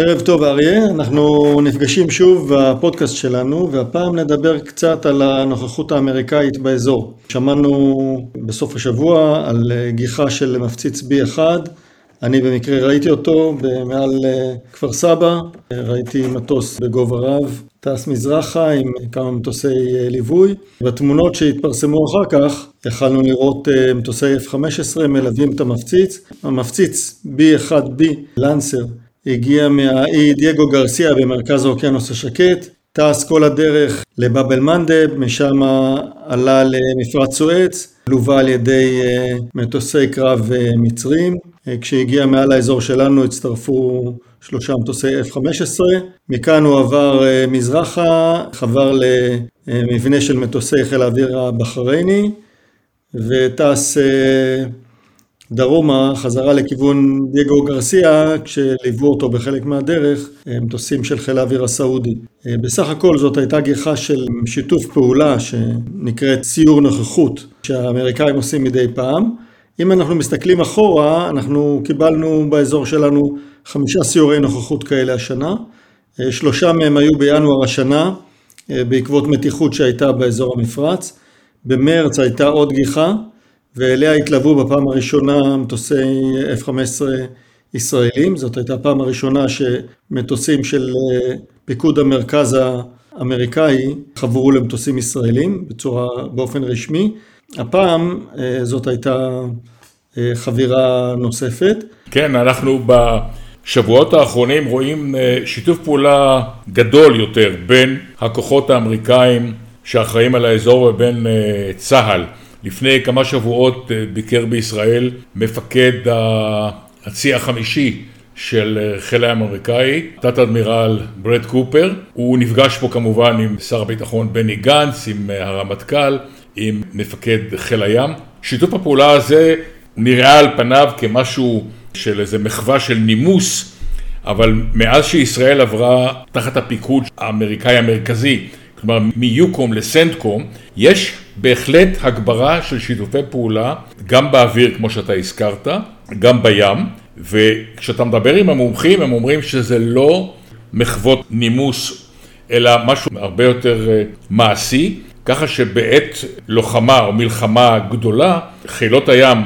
ערב טוב אריה, אנחנו נפגשים שוב בפודקאסט שלנו והפעם נדבר קצת על הנוכחות האמריקאית באזור. שמענו בסוף השבוע על גיחה של מפציץ B1, אני במקרה ראיתי אותו מעל כפר סבא, ראיתי מטוס בגובה רב, טס מזרחה עם כמה מטוסי ליווי. בתמונות שהתפרסמו אחר כך יכלנו לראות מטוסי F-15 מלווים את המפציץ. המפציץ B1B לנסר הגיע מהאי דייגו גרסיה במרכז האוקיינוס השקט, טס כל הדרך לבאבל מנדב, משם עלה למפרץ סואץ, לווה על ידי מטוסי קרב מצרים. כשהגיע מעל האזור שלנו הצטרפו שלושה מטוסי F-15, מכאן הוא עבר מזרחה, חבר למבנה של מטוסי חיל האוויר הבחרייני וטס דרומה חזרה לכיוון דייגו גרסיה כשליוו אותו בחלק מהדרך מטוסים של חיל האוויר הסעודי. בסך הכל זאת הייתה גיחה של שיתוף פעולה שנקראת סיור נוכחות שהאמריקאים עושים מדי פעם. אם אנחנו מסתכלים אחורה אנחנו קיבלנו באזור שלנו חמישה סיורי נוכחות כאלה השנה, שלושה מהם היו בינואר השנה בעקבות מתיחות שהייתה באזור המפרץ, במרץ הייתה עוד גיחה ואליה התלוו בפעם הראשונה מטוסי F-15 ישראלים, זאת הייתה הפעם הראשונה שמטוסים של פיקוד המרכז האמריקאי חברו למטוסים ישראלים בצורה, באופן רשמי, הפעם זאת הייתה חבירה נוספת. כן, אנחנו בשבועות האחרונים רואים שיתוף פעולה גדול יותר בין הכוחות האמריקאים שאחראים על האזור ובין צה"ל. לפני כמה שבועות ביקר בישראל מפקד הצי החמישי של חיל הים האמריקאי, תת אדמירל ברד קופר, הוא נפגש פה כמובן עם שר הביטחון בני גנץ, עם הרמטכ"ל, עם מפקד חיל הים. שיתוף הפעולה הזה נראה על פניו כמשהו של איזה מחווה של נימוס, אבל מאז שישראל עברה תחת הפיקוד האמריקאי המרכזי, כלומר מיוקום לסנטקום, יש בהחלט הגברה של שיתופי פעולה, גם באוויר כמו שאתה הזכרת, גם בים, וכשאתה מדבר עם המומחים הם אומרים שזה לא מחוות נימוס, אלא משהו הרבה יותר מעשי, ככה שבעת לוחמה או מלחמה גדולה, חילות הים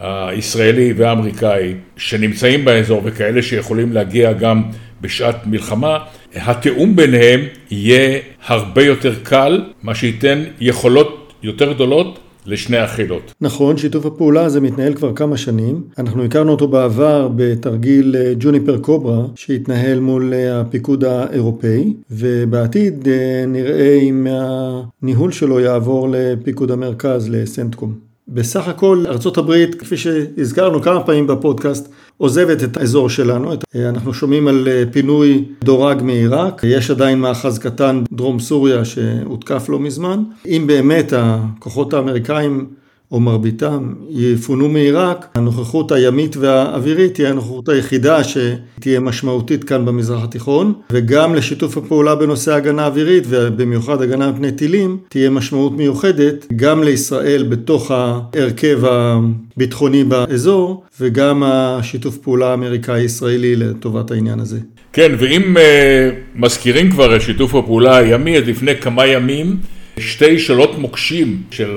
הישראלי והאמריקאי שנמצאים באזור וכאלה שיכולים להגיע גם בשעת מלחמה, התיאום ביניהם יהיה הרבה יותר קל, מה שייתן יכולות יותר גדולות לשני החילות. נכון, שיתוף הפעולה הזה מתנהל כבר כמה שנים. אנחנו הכרנו אותו בעבר בתרגיל ג'וניפר קוברה שהתנהל מול הפיקוד האירופאי, ובעתיד נראה אם הניהול שלו יעבור לפיקוד המרכז, לסנטקום. בסך הכל ארה"ב, כפי שהזכרנו כמה פעמים בפודקאסט, עוזבת את האזור שלנו. אנחנו שומעים על פינוי דורג מעיראק, יש עדיין מאחז קטן דרום סוריה שהותקף לא מזמן. אם באמת הכוחות האמריקאים או מרביתם יפונו מעיראק, הנוכחות הימית והאווירית תהיה הנוכחות היחידה שתהיה משמעותית כאן במזרח התיכון, וגם לשיתוף הפעולה בנושא הגנה אווירית ובמיוחד הגנה מפני טילים, תהיה משמעות מיוחדת גם לישראל בתוך ההרכב הביטחוני באזור, וגם השיתוף פעולה האמריקאי-ישראלי לטובת העניין הזה. כן, ואם uh, מזכירים כבר את שיתוף הפעולה הימי, אז לפני כמה ימים שתי שולות מוקשים של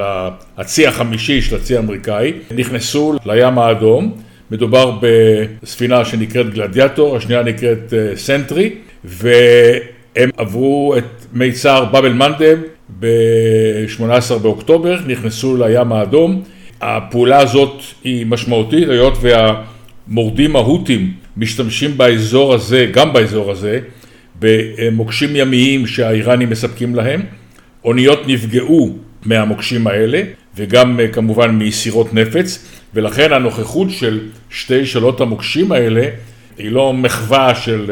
הצי החמישי של הצי האמריקאי נכנסו לים האדום, מדובר בספינה שנקראת גלדיאטור, השנייה נקראת סנטרי, והם עברו את מיצר באב אל-מנדב ב-18 באוקטובר, נכנסו לים האדום. הפעולה הזאת היא משמעותית, היות והמורדים ההותים משתמשים באזור הזה, גם באזור הזה, במוקשים ימיים שהאיראנים מספקים להם. אוניות נפגעו מהמוקשים האלה וגם כמובן מסירות נפץ ולכן הנוכחות של שתי שאלות המוקשים האלה היא לא מחווה של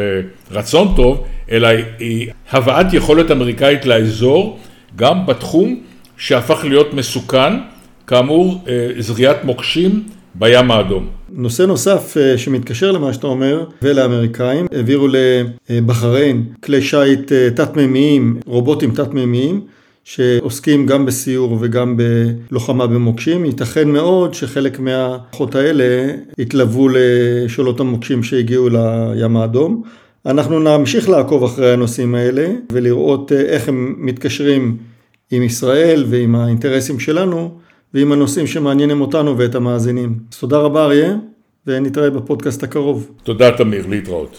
רצון טוב אלא היא הבאת יכולת אמריקאית לאזור גם בתחום שהפך להיות מסוכן כאמור זריעת מוקשים בים האדום. נושא נוסף שמתקשר למה שאתה אומר ולאמריקאים, העבירו לבחריין כלי שיט תת-מימיים, רובוטים תת-מימיים שעוסקים גם בסיור וגם בלוחמה במוקשים. ייתכן מאוד שחלק מהכוחות האלה יתלוו לשאלות המוקשים שהגיעו לים האדום. אנחנו נמשיך לעקוב אחרי הנושאים האלה ולראות איך הם מתקשרים עם ישראל ועם האינטרסים שלנו ועם הנושאים שמעניינים אותנו ואת המאזינים. אז תודה רבה אריה ונתראה בפודקאסט הקרוב. תודה תמיר, להתראות.